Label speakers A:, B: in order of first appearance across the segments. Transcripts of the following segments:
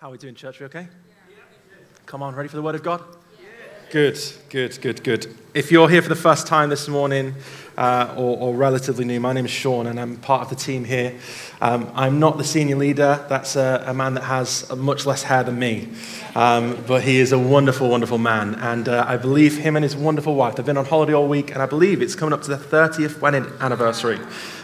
A: How are we doing, church? We okay? Come on, ready for the word of God? Good, good, good, good. If you're here for the first time this morning uh, or, or, relatively new, my name is Sean and I'm part of the team here. Um, I'm not the senior leader, that's a, a, man that has much less hair than me. Um, but he is a wonderful, wonderful man. And uh, I believe him and his wonderful wife, they've been on holiday all week, and I believe it's coming up to the 30th wedding anniversary,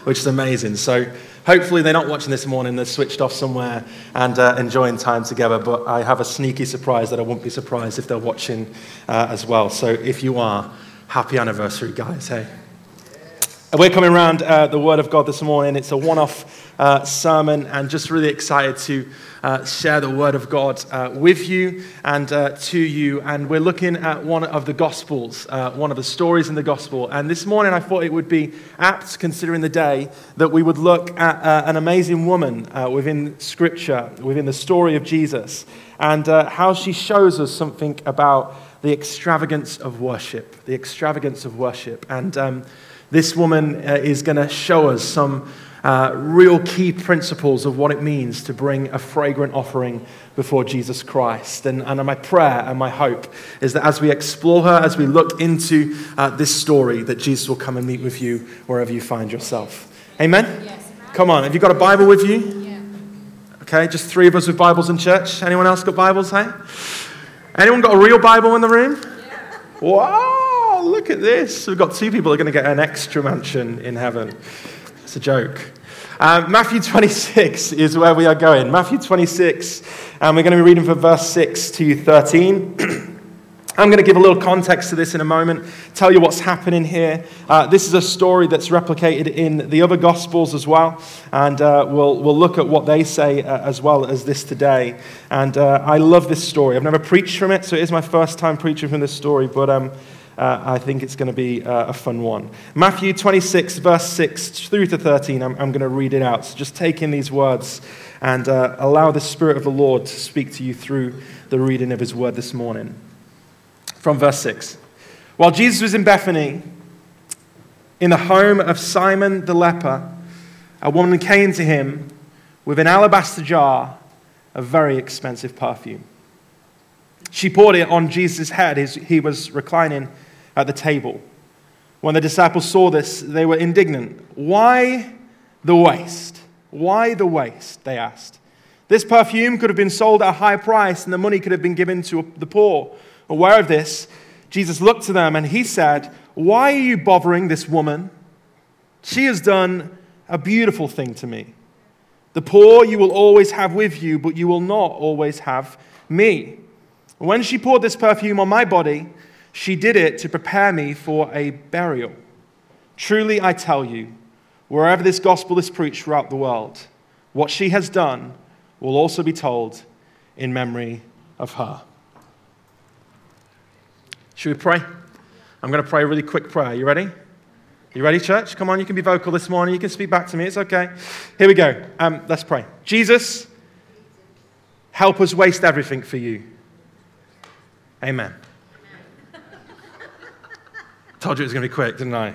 A: which is amazing. So hopefully they're not watching this morning, they're switched off somewhere and uh, enjoying time together. But I have a sneaky surprise that I won't be surprised if they're watching uh, as well. So if you are, happy anniversary, guys. Hey. We're coming around uh, the Word of God this morning. It's a one off uh, sermon, and just really excited to uh, share the Word of God uh, with you and uh, to you. And we're looking at one of the Gospels, uh, one of the stories in the Gospel. And this morning I thought it would be apt, considering the day, that we would look at an amazing woman within Scripture, within the story of Jesus, and how she shows us something about the extravagance of worship. The extravagance of worship. And um, this woman uh, is going to show us some uh, real key principles of what it means to bring a fragrant offering before Jesus Christ. And, and my prayer and my hope is that as we explore her, as we look into uh, this story, that Jesus will come and meet with you wherever you find yourself. Amen? Yes. Come on, have you got a Bible with you? Yeah. Okay, just three of us with Bibles in church. Anyone else got Bibles, hey? Anyone got a real Bible in the room? Yeah. Wow look at this. We've got two people who are going to get an extra mansion in heaven. It's a joke. Um, Matthew 26 is where we are going. Matthew 26, and we're going to be reading from verse 6 to 13. I'm going to give a little context to this in a moment, tell you what's happening here. Uh, this is a story that's replicated in the other Gospels as well, and uh, we'll, we'll look at what they say uh, as well as this today. And uh, I love this story. I've never preached from it, so it is my first time preaching from this story, but um, uh, I think it's going to be uh, a fun one. Matthew 26, verse 6 through to 13, I'm, I'm going to read it out. So just take in these words and uh, allow the Spirit of the Lord to speak to you through the reading of His word this morning. From verse 6. While Jesus was in Bethany, in the home of Simon the leper, a woman came to him with an alabaster jar of very expensive perfume. She poured it on Jesus' head as he was reclining at the table. When the disciples saw this, they were indignant. Why the waste? Why the waste? They asked. This perfume could have been sold at a high price and the money could have been given to the poor. Aware of this, Jesus looked to them and he said, Why are you bothering this woman? She has done a beautiful thing to me. The poor you will always have with you, but you will not always have me. When she poured this perfume on my body, she did it to prepare me for a burial. Truly, I tell you, wherever this gospel is preached throughout the world, what she has done will also be told in memory of her. Should we pray? I'm going to pray a really quick prayer. You ready? You ready, church? Come on, you can be vocal this morning. You can speak back to me. It's okay. Here we go. Um, let's pray. Jesus, help us waste everything for you. Amen. I told you it was going to be quick, didn't I?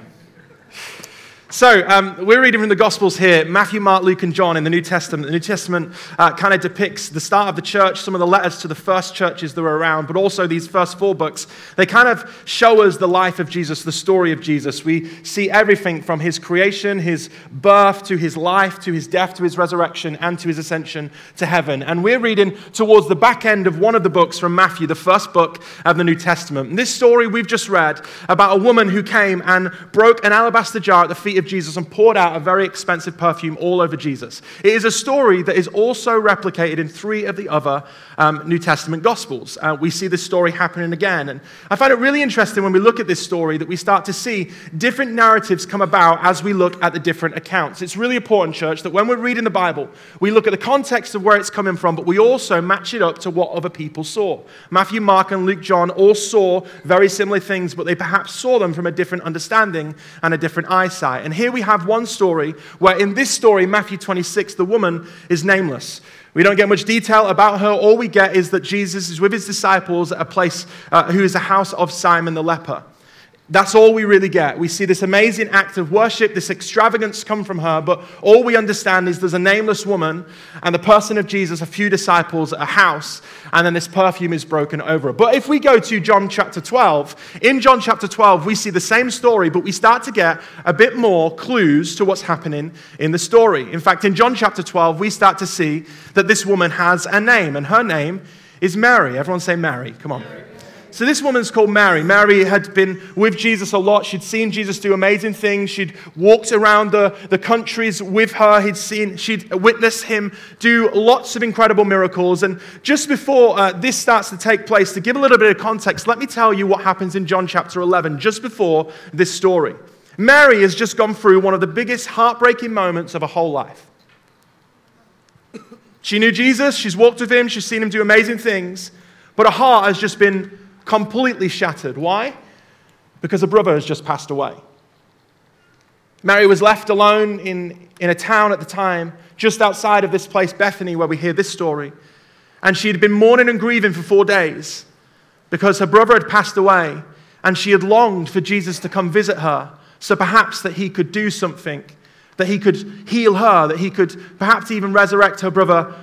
A: So, um, we're reading from the Gospels here Matthew, Mark, Luke, and John in the New Testament. The New Testament uh, kind of depicts the start of the church, some of the letters to the first churches that were around, but also these first four books. They kind of show us the life of Jesus, the story of Jesus. We see everything from his creation, his birth, to his life, to his death, to his resurrection, and to his ascension to heaven. And we're reading towards the back end of one of the books from Matthew, the first book of the New Testament. And this story we've just read about a woman who came and broke an alabaster jar at the feet of Jesus and poured out a very expensive perfume all over Jesus. It is a story that is also replicated in three of the other um, New Testament Gospels. Uh, we see this story happening again. And I find it really interesting when we look at this story that we start to see different narratives come about as we look at the different accounts. It's really important, church, that when we're reading the Bible, we look at the context of where it's coming from, but we also match it up to what other people saw. Matthew, Mark, and Luke, John all saw very similar things, but they perhaps saw them from a different understanding and a different eyesight. Here we have one story where, in this story, Matthew 26, the woman is nameless. We don't get much detail about her. All we get is that Jesus is with his disciples at a place uh, who is the house of Simon the leper. That's all we really get. We see this amazing act of worship, this extravagance come from her, but all we understand is there's a nameless woman and the person of Jesus, a few disciples, a house, and then this perfume is broken over her. But if we go to John chapter 12, in John chapter 12, we see the same story, but we start to get a bit more clues to what's happening in the story. In fact, in John chapter 12, we start to see that this woman has a name, and her name is Mary. Everyone say Mary. Come on. Mary. So, this woman's called Mary. Mary had been with Jesus a lot. She'd seen Jesus do amazing things. She'd walked around the, the countries with her. He'd seen, she'd witnessed him do lots of incredible miracles. And just before uh, this starts to take place, to give a little bit of context, let me tell you what happens in John chapter 11, just before this story. Mary has just gone through one of the biggest heartbreaking moments of her whole life. She knew Jesus, she's walked with him, she's seen him do amazing things, but her heart has just been completely shattered. Why? Because a brother has just passed away. Mary was left alone in, in a town at the time, just outside of this place, Bethany, where we hear this story. And she had been mourning and grieving for four days because her brother had passed away and she had longed for Jesus to come visit her so perhaps that he could do something, that he could heal her, that he could perhaps even resurrect her brother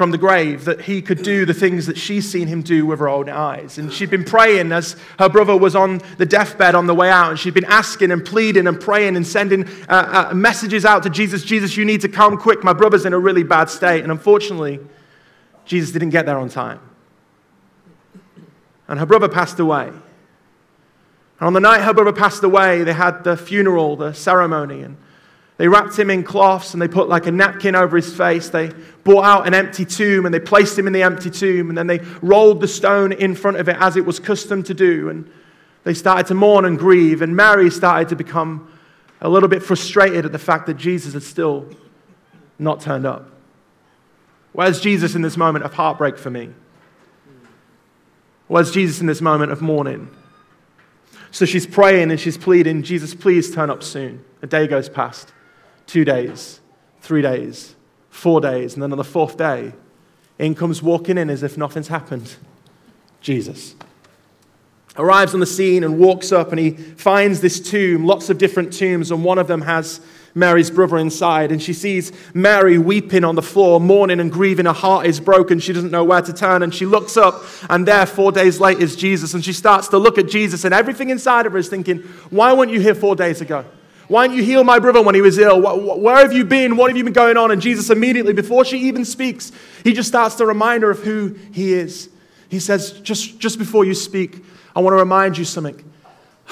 A: from the grave that he could do the things that she's seen him do with her own eyes. And she'd been praying as her brother was on the deathbed on the way out, and she'd been asking and pleading and praying and sending uh, uh, messages out to Jesus Jesus, you need to come quick. My brother's in a really bad state. And unfortunately, Jesus didn't get there on time. And her brother passed away. And on the night her brother passed away, they had the funeral, the ceremony, and they wrapped him in cloths and they put like a napkin over his face. They brought out an empty tomb and they placed him in the empty tomb and then they rolled the stone in front of it as it was custom to do. And they started to mourn and grieve. And Mary started to become a little bit frustrated at the fact that Jesus had still not turned up. Where's Jesus in this moment of heartbreak for me? Where's Jesus in this moment of mourning? So she's praying and she's pleading, Jesus, please turn up soon. A day goes past two days, three days, four days, and then on the fourth day, in comes walking in as if nothing's happened. Jesus arrives on the scene and walks up and he finds this tomb, lots of different tombs, and one of them has Mary's brother inside. And she sees Mary weeping on the floor, mourning and grieving. Her heart is broken. She doesn't know where to turn. And she looks up, and there, four days later, is Jesus. And she starts to look at Jesus, and everything inside of her is thinking, Why weren't you here four days ago? Why didn't you heal my brother when he was ill? Where have you been? What have you been going on? And Jesus immediately, before she even speaks, he just starts to remind her of who he is. He says, just, just before you speak, I want to remind you something.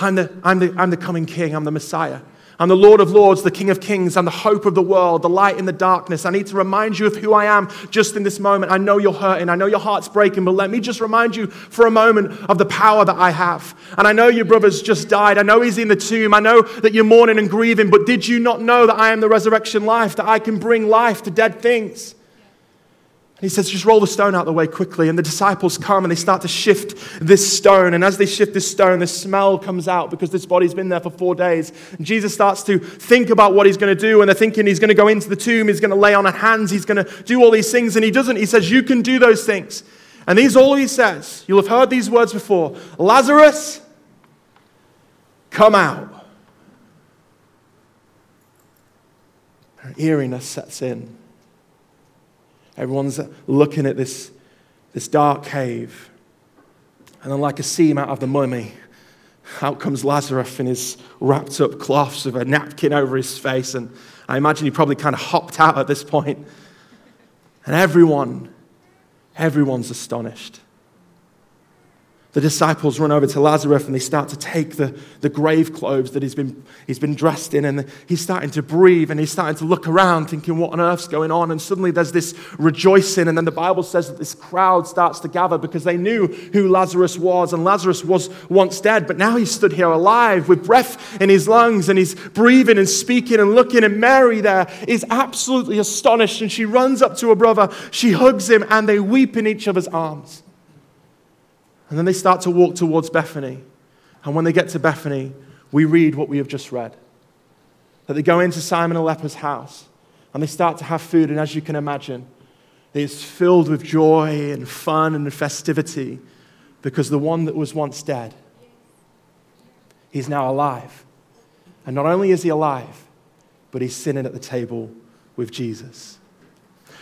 A: I'm the, I'm, the, I'm the coming king, I'm the Messiah. I'm the Lord of Lords, the King of Kings. I'm the hope of the world, the light in the darkness. I need to remind you of who I am just in this moment. I know you're hurting. I know your heart's breaking, but let me just remind you for a moment of the power that I have. And I know your brother's just died. I know he's in the tomb. I know that you're mourning and grieving, but did you not know that I am the resurrection life, that I can bring life to dead things? He says, just roll the stone out the way quickly. And the disciples come and they start to shift this stone. And as they shift this stone, the smell comes out because this body's been there for four days. And Jesus starts to think about what he's going to do. And they're thinking he's going to go into the tomb, he's going to lay on hands, he's going to do all these things. And he doesn't. He says, You can do those things. And these all he says. You'll have heard these words before Lazarus, come out. Her eeriness sets in. Everyone's looking at this, this dark cave. And then, like a seam out of the mummy, out comes Lazarus in his wrapped up cloths with a napkin over his face. And I imagine he probably kind of hopped out at this point. And everyone, everyone's astonished the disciples run over to Lazarus and they start to take the, the grave clothes that he's been, he's been dressed in, and he's starting to breathe and he's starting to look around, thinking, What on earth's going on? And suddenly there's this rejoicing, and then the Bible says that this crowd starts to gather because they knew who Lazarus was, and Lazarus was once dead, but now he stood here alive with breath in his lungs, and he's breathing and speaking and looking. And Mary there is absolutely astonished, and she runs up to her brother, she hugs him, and they weep in each other's arms. And then they start to walk towards Bethany. And when they get to Bethany, we read what we have just read that they go into Simon the leper's house and they start to have food. And as you can imagine, it's filled with joy and fun and festivity because the one that was once dead He's now alive. And not only is he alive, but he's sitting at the table with Jesus.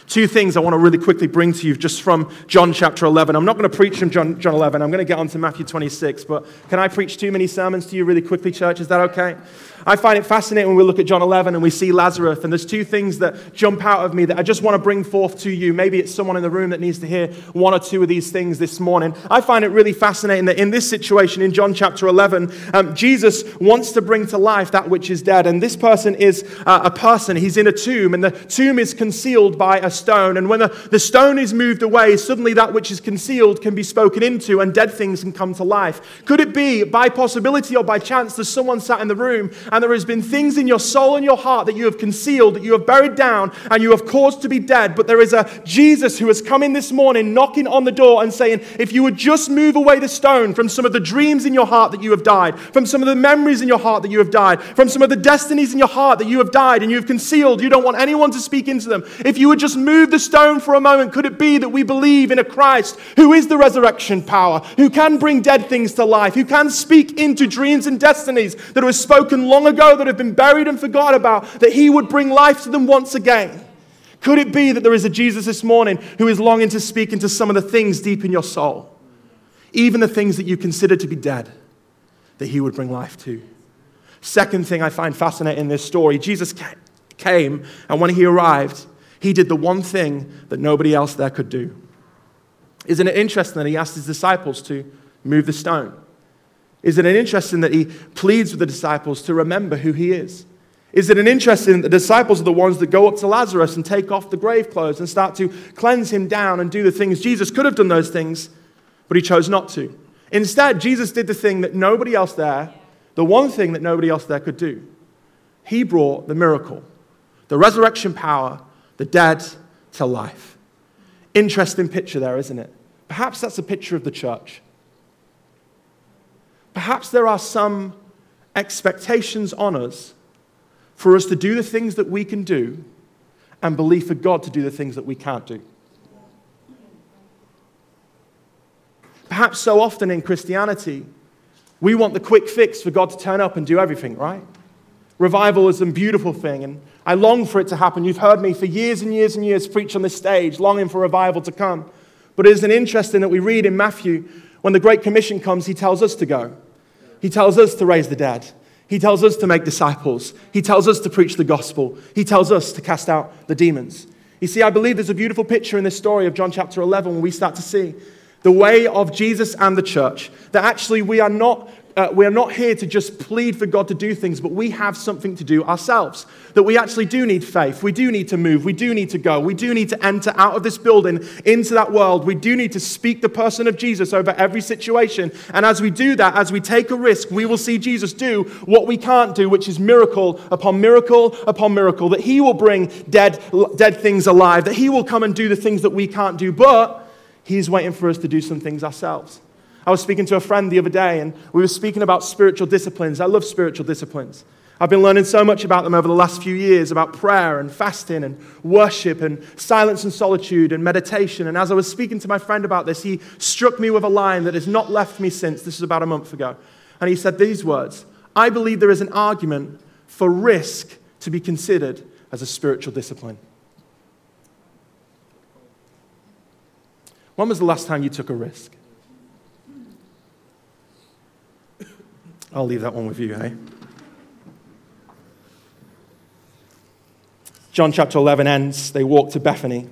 A: Two things I want to really quickly bring to you just from John chapter 11. I'm not going to preach from John, John 11. I'm going to get on to Matthew 26. But can I preach too many sermons to you really quickly, church? Is that okay? I find it fascinating when we look at John 11 and we see Lazarus, and there's two things that jump out of me that I just want to bring forth to you. Maybe it's someone in the room that needs to hear one or two of these things this morning. I find it really fascinating that in this situation, in John chapter 11, um, Jesus wants to bring to life that which is dead. And this person is uh, a person. He's in a tomb, and the tomb is concealed by a stone. And when the, the stone is moved away, suddenly that which is concealed can be spoken into, and dead things can come to life. Could it be, by possibility or by chance, there's someone sat in the room and there has been things in your soul and your heart that you have concealed, that you have buried down, and you have caused to be dead. But there is a Jesus who has come in this morning, knocking on the door and saying, If you would just move away the stone from some of the dreams in your heart that you have died, from some of the memories in your heart that you have died, from some of the destinies in your heart that you have died and you have concealed, you don't want anyone to speak into them. If you would just move the stone for a moment, could it be that we believe in a Christ who is the resurrection power, who can bring dead things to life, who can speak into dreams and destinies that were spoken long ago that have been buried and forgot about, that he would bring life to them once again? Could it be that there is a Jesus this morning who is longing to speak into some of the things deep in your soul, even the things that you consider to be dead, that he would bring life to? Second thing I find fascinating in this story Jesus came, and when he arrived, he did the one thing that nobody else there could do. Isn't it interesting that he asked his disciples to move the stone? Isn't it interesting that he pleads with the disciples to remember who he is? Isn't it interesting that the disciples are the ones that go up to Lazarus and take off the grave clothes and start to cleanse him down and do the things? Jesus could have done those things, but he chose not to. Instead, Jesus did the thing that nobody else there, the one thing that nobody else there could do. He brought the miracle, the resurrection power the dead to life. Interesting picture there, isn't it? Perhaps that's a picture of the church. Perhaps there are some expectations on us for us to do the things that we can do and belief for God to do the things that we can't do. Perhaps so often in Christianity, we want the quick fix for God to turn up and do everything, right? Revival is a beautiful thing, and I long for it to happen. You've heard me for years and years and years preach on this stage, longing for revival to come. But it interesting that we read in Matthew, when the Great Commission comes, he tells us to go. He tells us to raise the dead. He tells us to make disciples. He tells us to preach the gospel. He tells us to cast out the demons. You see, I believe there's a beautiful picture in this story of John chapter 11 when we start to see the way of Jesus and the church. That actually we are not uh, we are not here to just plead for God to do things, but we have something to do ourselves. That we actually do need faith. We do need to move. We do need to go. We do need to enter out of this building into that world. We do need to speak the person of Jesus over every situation. And as we do that, as we take a risk, we will see Jesus do what we can't do, which is miracle upon miracle upon miracle. That he will bring dead, dead things alive. That he will come and do the things that we can't do. But he's waiting for us to do some things ourselves. I was speaking to a friend the other day, and we were speaking about spiritual disciplines. I love spiritual disciplines. I've been learning so much about them over the last few years about prayer and fasting and worship and silence and solitude and meditation. And as I was speaking to my friend about this, he struck me with a line that has not left me since. This is about a month ago. And he said these words I believe there is an argument for risk to be considered as a spiritual discipline. When was the last time you took a risk? I'll leave that one with you, eh? John chapter 11 ends. They walk to Bethany.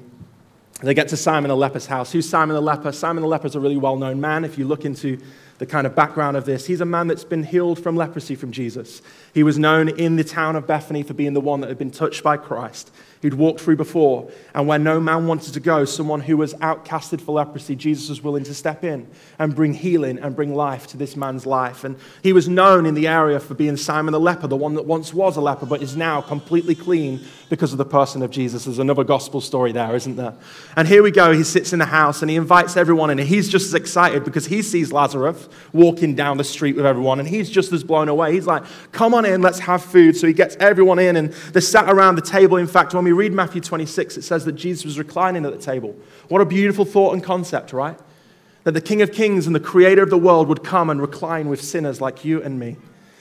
A: They get to Simon the leper's house. Who's Simon the leper? Simon the leper is a really well known man. If you look into the kind of background of this, he's a man that's been healed from leprosy from Jesus. He was known in the town of Bethany for being the one that had been touched by Christ who'd walked through before. And where no man wanted to go, someone who was outcasted for leprosy, Jesus was willing to step in and bring healing and bring life to this man's life. And he was known in the area for being Simon the leper, the one that once was a leper but is now completely clean because of the person of Jesus. There's another gospel story there, isn't there? And here we go. He sits in the house and he invites everyone in. And he's just as excited because he sees Lazarus walking down the street with everyone. And he's just as blown away. He's like, come on in, let's have food. So he gets everyone in and they're sat around the table. In fact, when we read Matthew 26, it says that Jesus was reclining at the table. What a beautiful thought and concept, right? That the King of Kings and the Creator of the world would come and recline with sinners like you and me.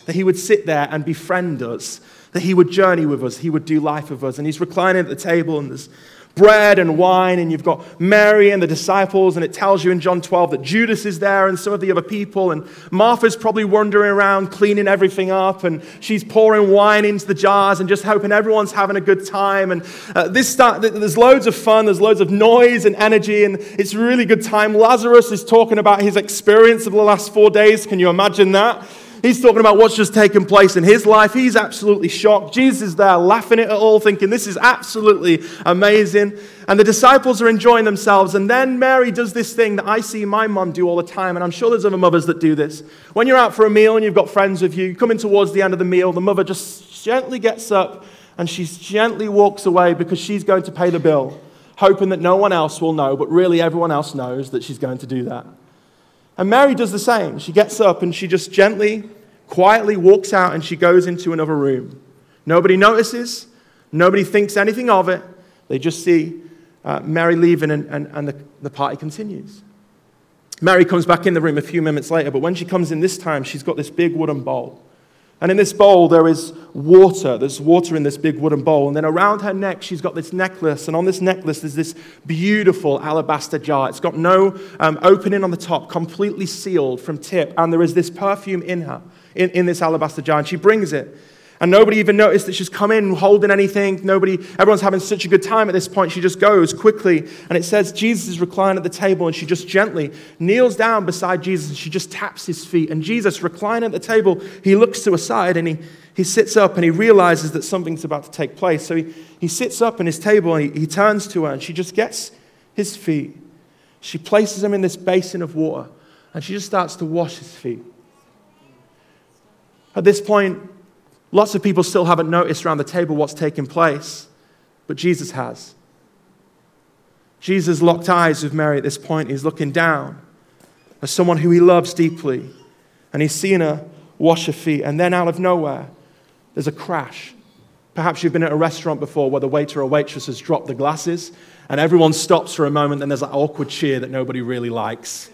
A: that he would sit there and befriend us, that he would journey with us, he would do life with us. And he's reclining at the table, and there's bread and wine, and you've got Mary and the disciples, and it tells you in John 12 that Judas is there and some of the other people, and Martha's probably wandering around cleaning everything up, and she's pouring wine into the jars and just hoping everyone's having a good time. And uh, this start, there's loads of fun, there's loads of noise and energy, and it's a really good time. Lazarus is talking about his experience of the last four days. Can you imagine that? He's talking about what's just taken place in his life. He's absolutely shocked. Jesus is there laughing at it all, thinking this is absolutely amazing. And the disciples are enjoying themselves. And then Mary does this thing that I see my mum do all the time. And I'm sure there's other mothers that do this. When you're out for a meal and you've got friends with you, coming towards the end of the meal, the mother just gently gets up and she gently walks away because she's going to pay the bill, hoping that no one else will know, but really everyone else knows that she's going to do that. And Mary does the same. She gets up and she just gently, quietly walks out and she goes into another room. Nobody notices, nobody thinks anything of it. They just see uh, Mary leaving and, and, and the, the party continues. Mary comes back in the room a few minutes later, but when she comes in this time, she's got this big wooden bowl. And in this bowl, there is water. There's water in this big wooden bowl. And then around her neck, she's got this necklace. And on this necklace, there's this beautiful alabaster jar. It's got no um, opening on the top, completely sealed from tip. And there is this perfume in her, in, in this alabaster jar. And she brings it. And nobody even noticed that she's come in holding anything. Nobody, everyone's having such a good time at this point. She just goes quickly. And it says Jesus is reclining at the table and she just gently kneels down beside Jesus and she just taps his feet. And Jesus, reclining at the table, he looks to a side and he, he sits up and he realizes that something's about to take place. So he, he sits up in his table and he, he turns to her and she just gets his feet. She places him in this basin of water and she just starts to wash his feet. At this point, Lots of people still haven't noticed around the table what's taking place, but Jesus has. Jesus locked eyes with Mary at this point. He's looking down as someone who he loves deeply, and he's seen her wash her feet, and then out of nowhere, there's a crash. Perhaps you've been at a restaurant before where the waiter or waitress has dropped the glasses, and everyone stops for a moment, and there's that awkward cheer that nobody really likes.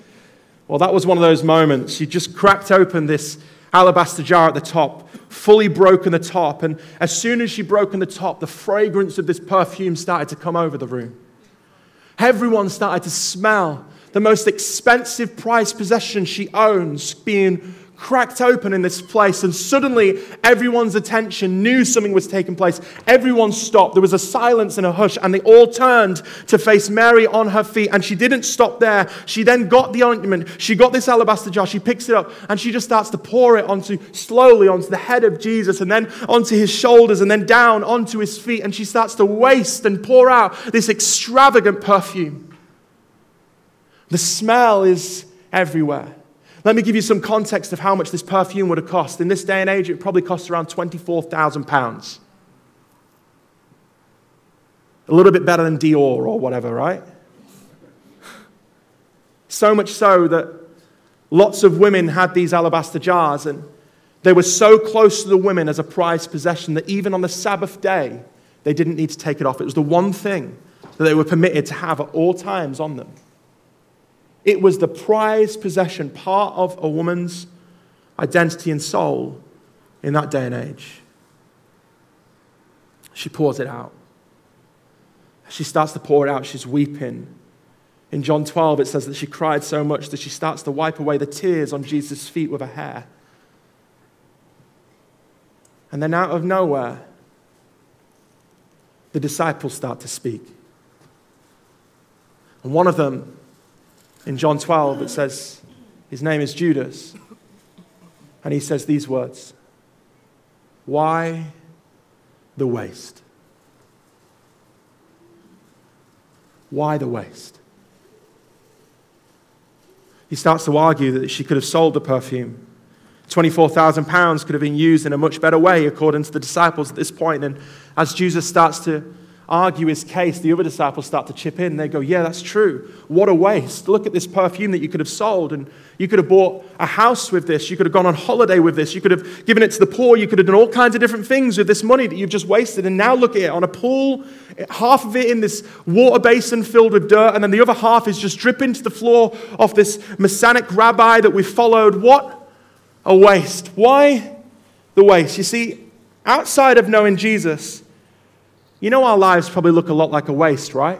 A: Well, that was one of those moments. You just cracked open this alabaster jar at the top, fully broken the top. And as soon as she broken the top, the fragrance of this perfume started to come over the room. Everyone started to smell the most expensive prized possession she owns being cracked open in this place, and suddenly everyone's attention knew something was taking place. Everyone stopped. There was a silence and a hush, and they all turned to face Mary on her feet. And she didn't stop there. She then got the ointment. She got this alabaster jar. She picks it up, and she just starts to pour it onto slowly onto the head of Jesus, and then onto his shoulders, and then down onto his feet. And she starts to waste and pour out this extravagant perfume. The smell is everywhere. Let me give you some context of how much this perfume would have cost. In this day and age, it probably costs around £24,000. A little bit better than Dior or whatever, right? So much so that lots of women had these alabaster jars, and they were so close to the women as a prized possession that even on the Sabbath day, they didn't need to take it off. It was the one thing that they were permitted to have at all times on them. It was the prized possession, part of a woman's identity and soul in that day and age. She pours it out. She starts to pour it out. She's weeping. In John 12, it says that she cried so much that she starts to wipe away the tears on Jesus' feet with her hair. And then, out of nowhere, the disciples start to speak. And one of them in John 12, it says, his name is Judas. And he says these words Why the waste? Why the waste? He starts to argue that she could have sold the perfume. £24,000 could have been used in a much better way, according to the disciples at this point. And as Jesus starts to argue his case, the other disciples start to chip in. They go, Yeah, that's true. What a waste. Look at this perfume that you could have sold, and you could have bought a house with this. You could have gone on holiday with this. You could have given it to the poor. You could have done all kinds of different things with this money that you've just wasted. And now look at it on a pool, half of it in this water basin filled with dirt, and then the other half is just dripping to the floor of this Messianic rabbi that we followed. What a waste. Why the waste. You see, outside of knowing Jesus, you know our lives probably look a lot like a waste, right?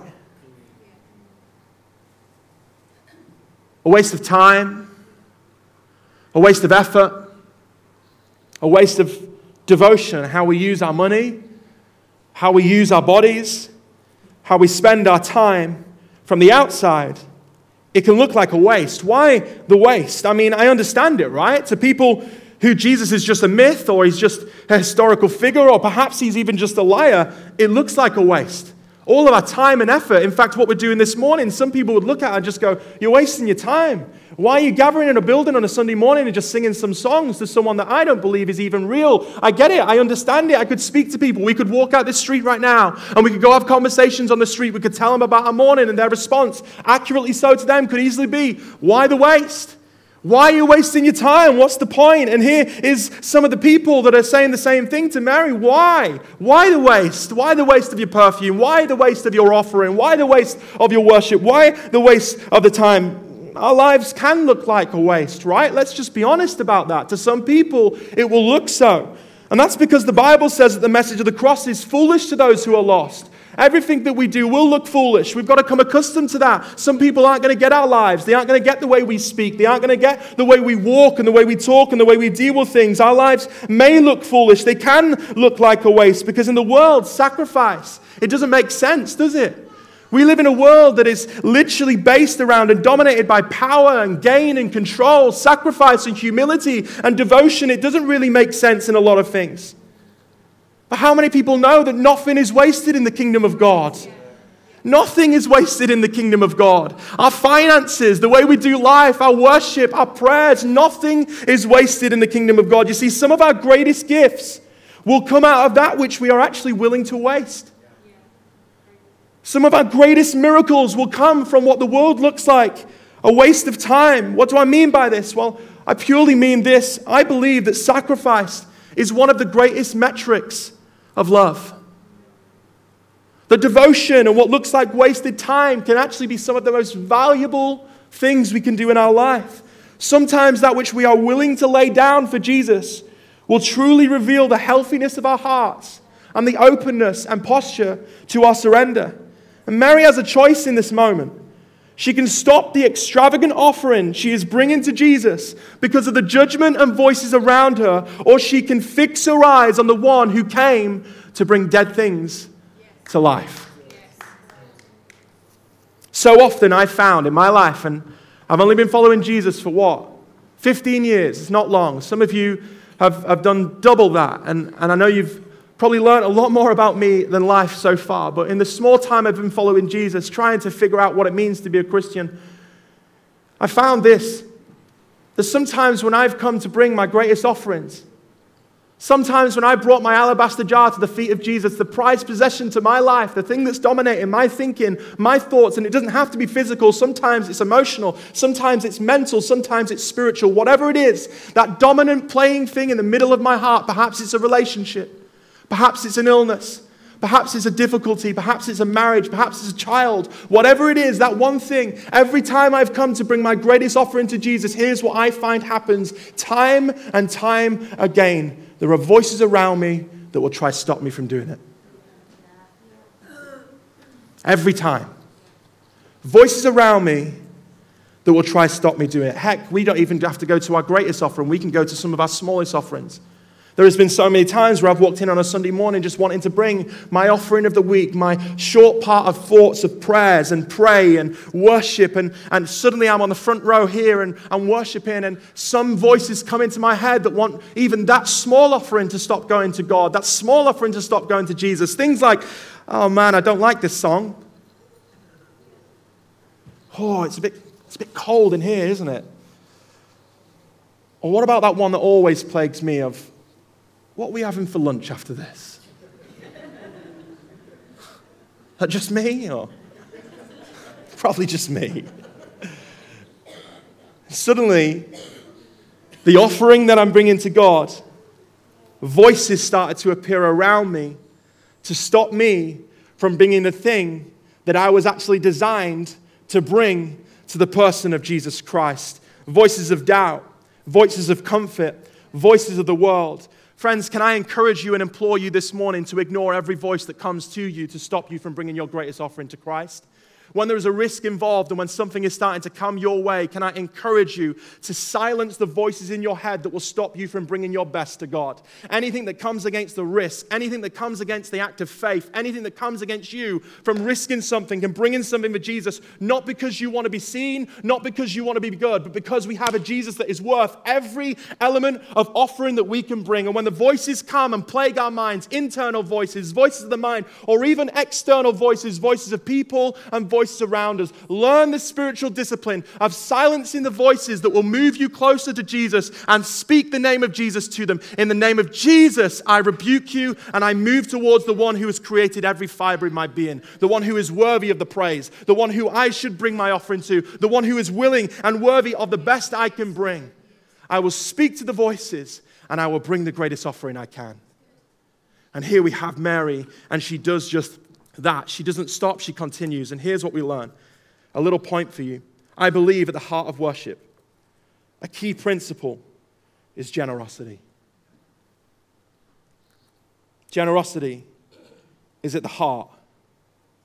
A: A waste of time, a waste of effort, a waste of devotion, how we use our money, how we use our bodies, how we spend our time from the outside. It can look like a waste. Why the waste? I mean, I understand it, right? To people who Jesus is just a myth or he's just a historical figure or perhaps he's even just a liar, it looks like a waste. All of our time and effort. In fact, what we're doing this morning, some people would look at and just go, You're wasting your time. Why are you gathering in a building on a Sunday morning and just singing some songs to someone that I don't believe is even real? I get it. I understand it. I could speak to people. We could walk out this street right now and we could go have conversations on the street. We could tell them about our morning and their response, accurately so to them, could easily be, Why the waste? Why are you wasting your time? What's the point? And here is some of the people that are saying the same thing to Mary. Why? Why the waste? Why the waste of your perfume? Why the waste of your offering? Why the waste of your worship? Why the waste of the time? Our lives can look like a waste, right? Let's just be honest about that. To some people, it will look so. And that's because the Bible says that the message of the cross is foolish to those who are lost. Everything that we do will look foolish. We've got to come accustomed to that. Some people aren't going to get our lives. They aren't going to get the way we speak. They aren't going to get the way we walk and the way we talk and the way we deal with things. Our lives may look foolish. They can look like a waste because in the world, sacrifice, it doesn't make sense, does it? We live in a world that is literally based around and dominated by power and gain and control, sacrifice and humility and devotion. It doesn't really make sense in a lot of things. But how many people know that nothing is wasted in the kingdom of God? Nothing is wasted in the kingdom of God. Our finances, the way we do life, our worship, our prayers, nothing is wasted in the kingdom of God. You see, some of our greatest gifts will come out of that which we are actually willing to waste. Some of our greatest miracles will come from what the world looks like a waste of time. What do I mean by this? Well, I purely mean this. I believe that sacrifice is one of the greatest metrics of love. The devotion and what looks like wasted time can actually be some of the most valuable things we can do in our life. Sometimes that which we are willing to lay down for Jesus will truly reveal the healthiness of our hearts and the openness and posture to our surrender. And Mary has a choice in this moment. She can stop the extravagant offering she is bringing to Jesus because of the judgment and voices around her, or she can fix her eyes on the one who came to bring dead things to life. So often I've found in my life, and I've only been following Jesus for what? 15 years. It's not long. Some of you have, have done double that, and, and I know you've probably learned a lot more about me than life so far. But in the small time I've been following Jesus, trying to figure out what it means to be a Christian, I found this that sometimes when I've come to bring my greatest offerings, sometimes when I brought my alabaster jar to the feet of Jesus, the prized possession to my life, the thing that's dominating my thinking, my thoughts, and it doesn't have to be physical, sometimes it's emotional, sometimes it's mental, sometimes it's spiritual, whatever it is, that dominant playing thing in the middle of my heart, perhaps it's a relationship. Perhaps it's an illness. Perhaps it's a difficulty. Perhaps it's a marriage. Perhaps it's a child. Whatever it is, that one thing, every time I've come to bring my greatest offering to Jesus, here's what I find happens time and time again. There are voices around me that will try to stop me from doing it. Every time. Voices around me that will try to stop me doing it. Heck, we don't even have to go to our greatest offering. We can go to some of our smallest offerings. There has been so many times where I've walked in on a Sunday morning just wanting to bring my offering of the week, my short part of thoughts of prayers and pray and worship. And, and suddenly I'm on the front row here and I'm worshiping, and some voices come into my head that want even that small offering to stop going to God, that small offering to stop going to Jesus. Things like, oh man, I don't like this song. Oh, it's a bit, it's a bit cold in here, isn't it? Or what about that one that always plagues me of, what are we having for lunch after this? that just me? Or probably just me. Suddenly, the offering that I'm bringing to God, voices started to appear around me to stop me from bringing the thing that I was actually designed to bring to the person of Jesus Christ. Voices of doubt, voices of comfort, voices of the world Friends, can I encourage you and implore you this morning to ignore every voice that comes to you to stop you from bringing your greatest offering to Christ? When there is a risk involved and when something is starting to come your way, can I encourage you to silence the voices in your head that will stop you from bringing your best to God? Anything that comes against the risk, anything that comes against the act of faith, anything that comes against you from risking something and bringing something for Jesus, not because you want to be seen, not because you want to be good, but because we have a Jesus that is worth every element of offering that we can bring. And when the voices come and plague our minds, internal voices, voices of the mind, or even external voices, voices of people and voices voices around us. Learn the spiritual discipline of silencing the voices that will move you closer to Jesus and speak the name of Jesus to them. In the name of Jesus, I rebuke you and I move towards the one who has created every fiber in my being, the one who is worthy of the praise, the one who I should bring my offering to, the one who is willing and worthy of the best I can bring. I will speak to the voices and I will bring the greatest offering I can. And here we have Mary, and she does just that. She doesn't stop, she continues. And here's what we learn a little point for you. I believe at the heart of worship, a key principle is generosity. Generosity is at the heart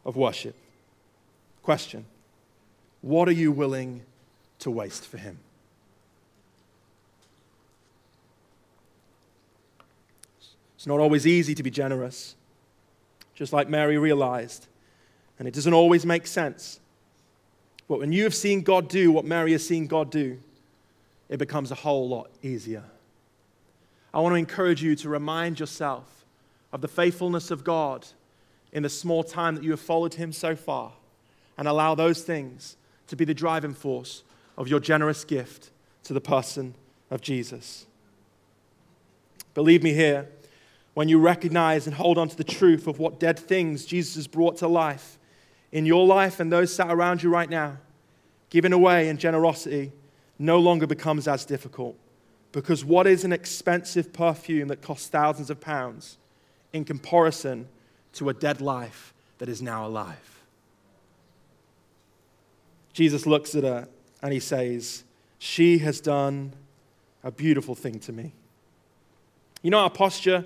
A: of worship. Question What are you willing to waste for Him? It's not always easy to be generous just like Mary realized. And it doesn't always make sense. But when you have seen God do what Mary has seen God do, it becomes a whole lot easier. I want to encourage you to remind yourself of the faithfulness of God in the small time that you have followed Him so far and allow those things to be the driving force of your generous gift to the person of Jesus. Believe me here, when you recognize and hold on to the truth of what dead things Jesus has brought to life in your life and those sat around you right now, giving away in generosity no longer becomes as difficult. Because what is an expensive perfume that costs thousands of pounds in comparison to a dead life that is now alive? Jesus looks at her and he says, She has done a beautiful thing to me. You know, our posture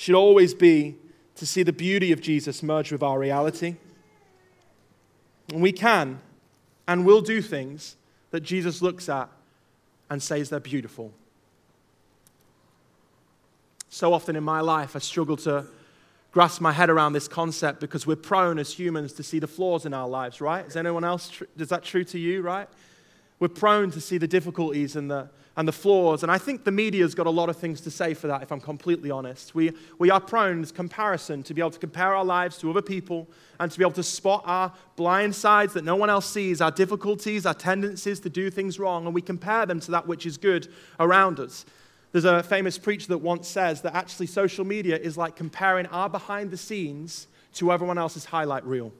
A: should always be to see the beauty of Jesus merge with our reality. And we can and will do things that Jesus looks at and says they're beautiful. So often in my life, I struggle to grasp my head around this concept because we're prone as humans to see the flaws in our lives, right? Is anyone else, tr- is that true to you, right? We're prone to see the difficulties and the, and the flaws. And I think the media's got a lot of things to say for that, if I'm completely honest. We, we are prone to comparison, to be able to compare our lives to other people and to be able to spot our blind sides that no one else sees, our difficulties, our tendencies to do things wrong, and we compare them to that which is good around us. There's a famous preacher that once says that actually social media is like comparing our behind the scenes to everyone else's highlight reel.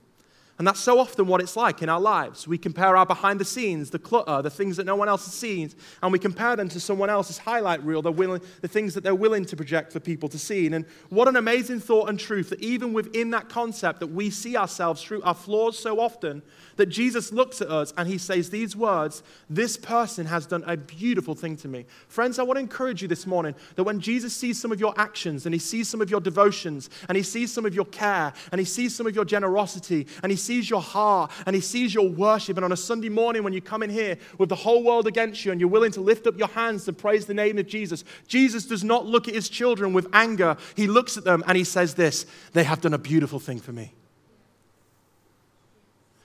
A: And that's so often what it's like in our lives. We compare our behind the scenes, the clutter, uh, the things that no one else has seen, and we compare them to someone else's highlight reel, the, willing, the things that they're willing to project for people to see. And what an amazing thought and truth that even within that concept that we see ourselves through our flaws so often, that Jesus looks at us and he says these words This person has done a beautiful thing to me. Friends, I want to encourage you this morning that when Jesus sees some of your actions and he sees some of your devotions and he sees some of your care and he sees some of your generosity and he sees your heart and he sees your worship, and on a Sunday morning when you come in here with the whole world against you and you're willing to lift up your hands to praise the name of Jesus, Jesus does not look at his children with anger. He looks at them and he says, This, they have done a beautiful thing for me.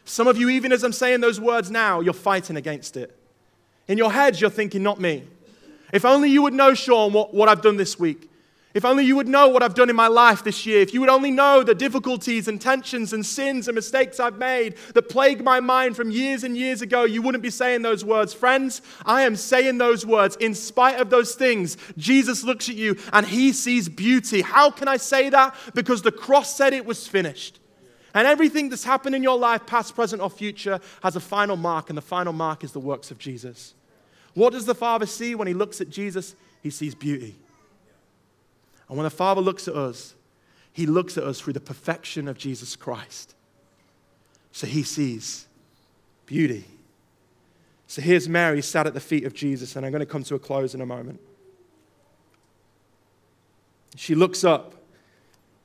A: Some of you, even as I'm saying those words now, you're fighting against it. In your heads, you're thinking, not me. If only you would know, Sean, what, what I've done this week. If only you would know what I've done in my life this year. If you would only know the difficulties and tensions and sins and mistakes I've made that plague my mind from years and years ago, you wouldn't be saying those words. Friends, I am saying those words. In spite of those things, Jesus looks at you and he sees beauty. How can I say that? Because the cross said it was finished. And everything that's happened in your life, past, present, or future, has a final mark, and the final mark is the works of Jesus. What does the Father see when he looks at Jesus? He sees beauty. And when the Father looks at us, he looks at us through the perfection of Jesus Christ. So he sees beauty. So here's Mary sat at the feet of Jesus, and I'm going to come to a close in a moment. She looks up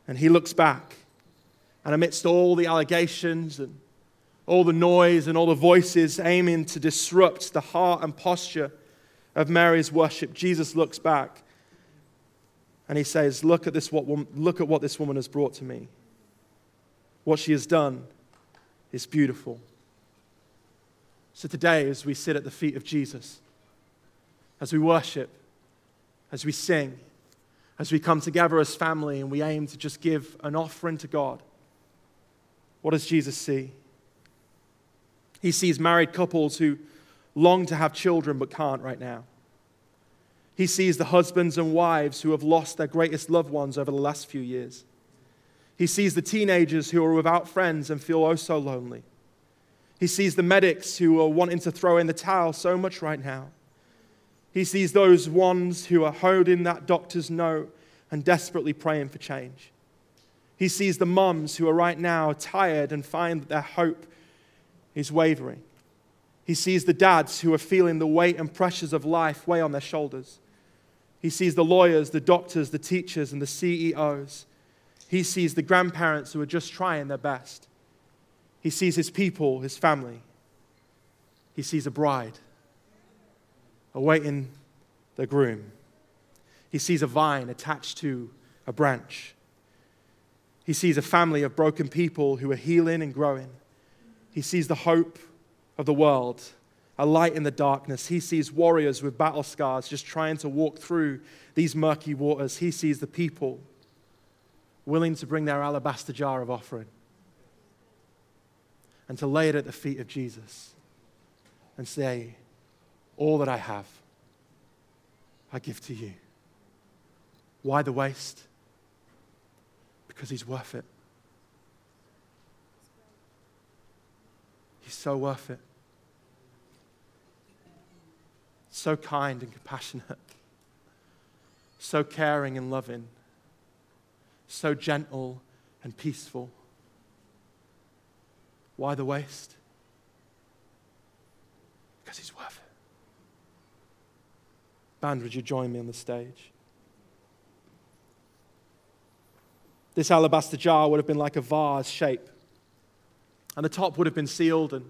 A: and he looks back. And amidst all the allegations and all the noise and all the voices aiming to disrupt the heart and posture of Mary's worship, Jesus looks back and he says, Look at, this, what, look at what this woman has brought to me. What she has done is beautiful. So today, as we sit at the feet of Jesus, as we worship, as we sing, as we come together as family and we aim to just give an offering to God, what does Jesus see? He sees married couples who long to have children but can't right now. He sees the husbands and wives who have lost their greatest loved ones over the last few years. He sees the teenagers who are without friends and feel oh so lonely. He sees the medics who are wanting to throw in the towel so much right now. He sees those ones who are holding that doctor's note and desperately praying for change. He sees the mums who are right now tired and find that their hope is wavering. He sees the dads who are feeling the weight and pressures of life weigh on their shoulders. He sees the lawyers, the doctors, the teachers, and the CEOs. He sees the grandparents who are just trying their best. He sees his people, his family. He sees a bride awaiting the groom. He sees a vine attached to a branch. He sees a family of broken people who are healing and growing. He sees the hope of the world, a light in the darkness. He sees warriors with battle scars just trying to walk through these murky waters. He sees the people willing to bring their alabaster jar of offering and to lay it at the feet of Jesus and say, all that I have, I give to you. Why the waste? Because he's worth it. He's so worth it. So kind and compassionate. So caring and loving. So gentle and peaceful. Why the waste? Because he's worth it. Band, would you join me on the stage? This alabaster jar would have been like a vase shape, and the top would have been sealed, and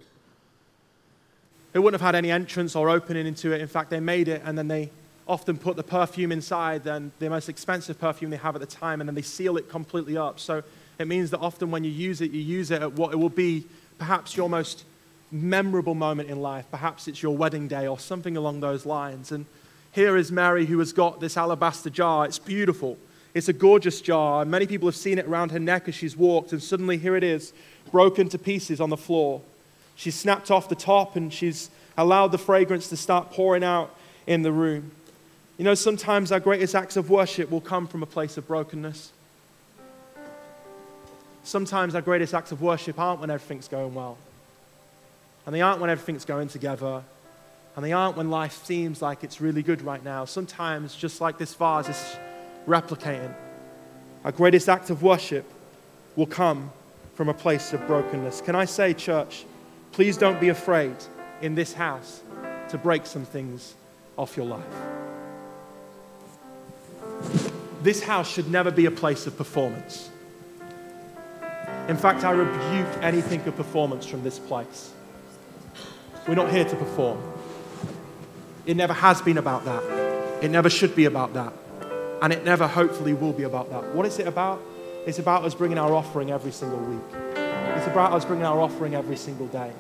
A: it wouldn't have had any entrance or opening into it. In fact, they made it, and then they often put the perfume inside, then the most expensive perfume they have at the time, and then they seal it completely up. So it means that often when you use it, you use it at what it will be perhaps your most memorable moment in life. Perhaps it's your wedding day or something along those lines. And here is Mary who has got this alabaster jar. It's beautiful. It's a gorgeous jar. and Many people have seen it around her neck as she's walked, and suddenly here it is, broken to pieces on the floor. She's snapped off the top and she's allowed the fragrance to start pouring out in the room. You know, sometimes our greatest acts of worship will come from a place of brokenness. Sometimes our greatest acts of worship aren't when everything's going well. And they aren't when everything's going together. And they aren't when life seems like it's really good right now. Sometimes, just like this vase is replicating, our greatest act of worship will come from a place of brokenness. Can I say, church, please don't be afraid in this house to break some things off your life. This house should never be a place of performance. In fact, I rebuke anything of performance from this place. We're not here to perform. It never has been about that. It never should be about that. And it never, hopefully, will be about that. What is it about? It's about us bringing our offering every single week. It's about us bringing our offering every single day.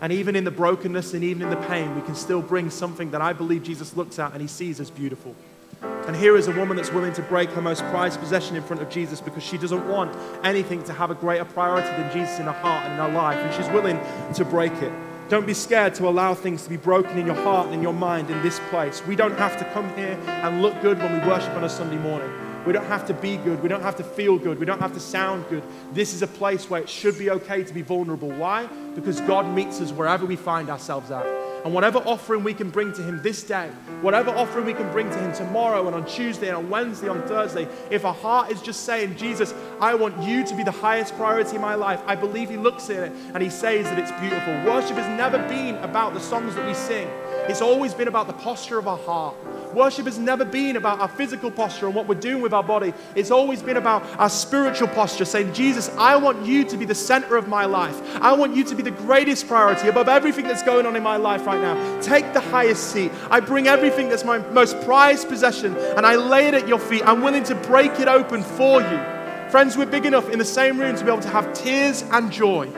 A: And even in the brokenness and even in the pain, we can still bring something that I believe Jesus looks at and he sees as beautiful. And here is a woman that's willing to break her most prized possession in front of Jesus because she doesn't want anything to have a greater priority than Jesus in her heart and in her life. And she's willing to break it. Don't be scared to allow things to be broken in your heart and in your mind in this place. We don't have to come here and look good when we worship on a Sunday morning. We don't have to be good. We don't have to feel good. We don't have to sound good. This is a place where it should be okay to be vulnerable. Why? Because God meets us wherever we find ourselves at. And whatever offering we can bring to Him this day, whatever offering we can bring to Him tomorrow and on Tuesday and on Wednesday, and on Thursday, if our heart is just saying, Jesus, I want you to be the highest priority in my life, I believe He looks at it and He says that it's beautiful. Worship has never been about the songs that we sing, it's always been about the posture of our heart.
B: Worship has never been about our physical posture and what we're doing with our body. It's always been about our spiritual posture, saying, Jesus, I want you to be the center of my life. I want you to be the greatest priority above everything that's going on in my life right now. Take the highest seat. I bring everything that's my most prized possession and I lay it at your feet. I'm willing to break it open for you. Friends, we're big enough in the same room to be able to have tears and joy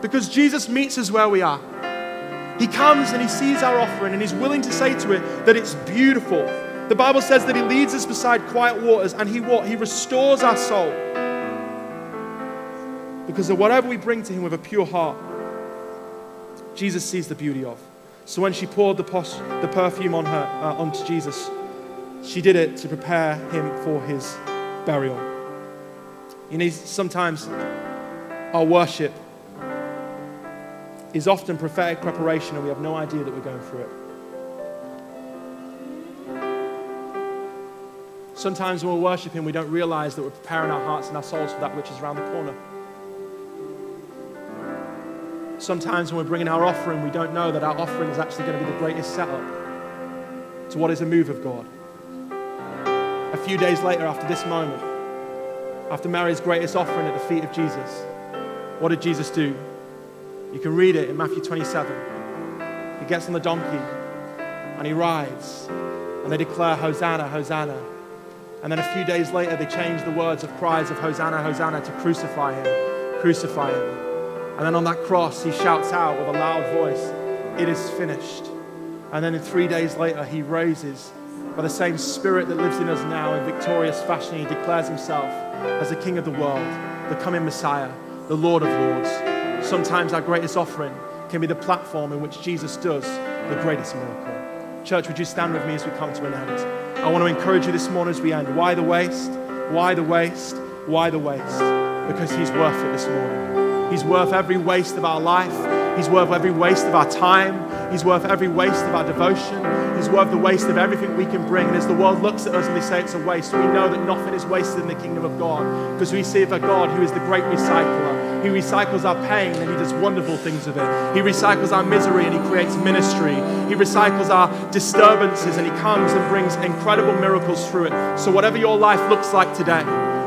B: because Jesus meets us where we are. He comes and he sees our offering and he's willing to say to it that it's beautiful. The Bible says that he leads us beside quiet waters and he what? He restores our soul. Because of whatever we bring to him with a pure heart, Jesus sees the beauty of. So when she poured the, pos- the perfume on her, uh, onto Jesus, she did it to prepare him for his burial. You need sometimes our worship is often prophetic preparation and we have no idea that we're going through it. Sometimes when we're worshiping, we don't realize that we're preparing our hearts and our souls for that which is around the corner. Sometimes when we're bringing our offering, we don't know that our offering is actually going to be the greatest setup to what is a move of God. A few days later, after this moment, after Mary's greatest offering at the feet of Jesus, what did Jesus do? You can read it in Matthew 27. He gets on the donkey and he rides, and they declare, Hosanna, Hosanna. And then a few days later, they change the words of cries of Hosanna, Hosanna to crucify him, crucify him. And then on that cross, he shouts out with a loud voice, It is finished. And then three days later, he raises by the same spirit that lives in us now in victorious fashion. He declares himself as the King of the world, the coming Messiah, the Lord of Lords. Sometimes our greatest offering can be the platform in which Jesus does the greatest miracle. Church, would you stand with me as we come to an end? I want to encourage you this morning as we end. Why the waste? Why the waste? Why the waste? Because He's worth it this morning. He's worth every waste of our life. He's worth every waste of our time. He's worth every waste of our devotion. He's worth the waste of everything we can bring. And as the world looks at us and they say it's a waste, we know that nothing is wasted in the kingdom of God because we see a God who is the great recycler he recycles our pain and He does wonderful things with it. He recycles our misery and He creates ministry. He recycles our disturbances and He comes and brings incredible miracles through it. So, whatever your life looks like today,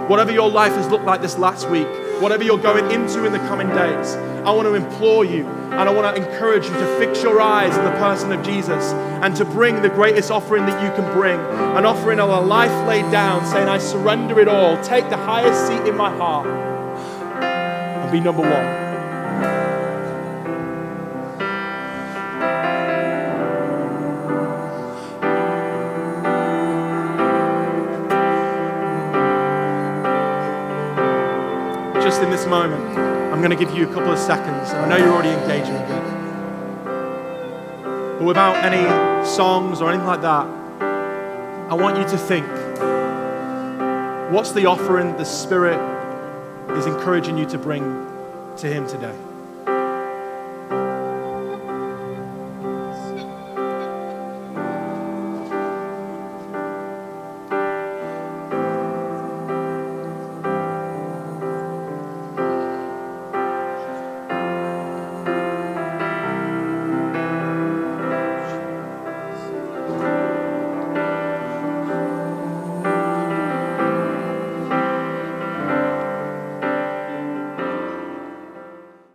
B: whatever your life has looked like this last week, whatever you're going into in the coming days, I want to implore you and I want to encourage you to fix your eyes on the person of Jesus and to bring the greatest offering that you can bring an offering of a life laid down, saying, I surrender it all. Take the highest seat in my heart be number one. Just in this moment, I'm going to give you a couple of seconds. I know you're already engaging with it. But without any songs or anything like that, I want you to think what's the offering the Spirit is encouraging you to bring to Him today.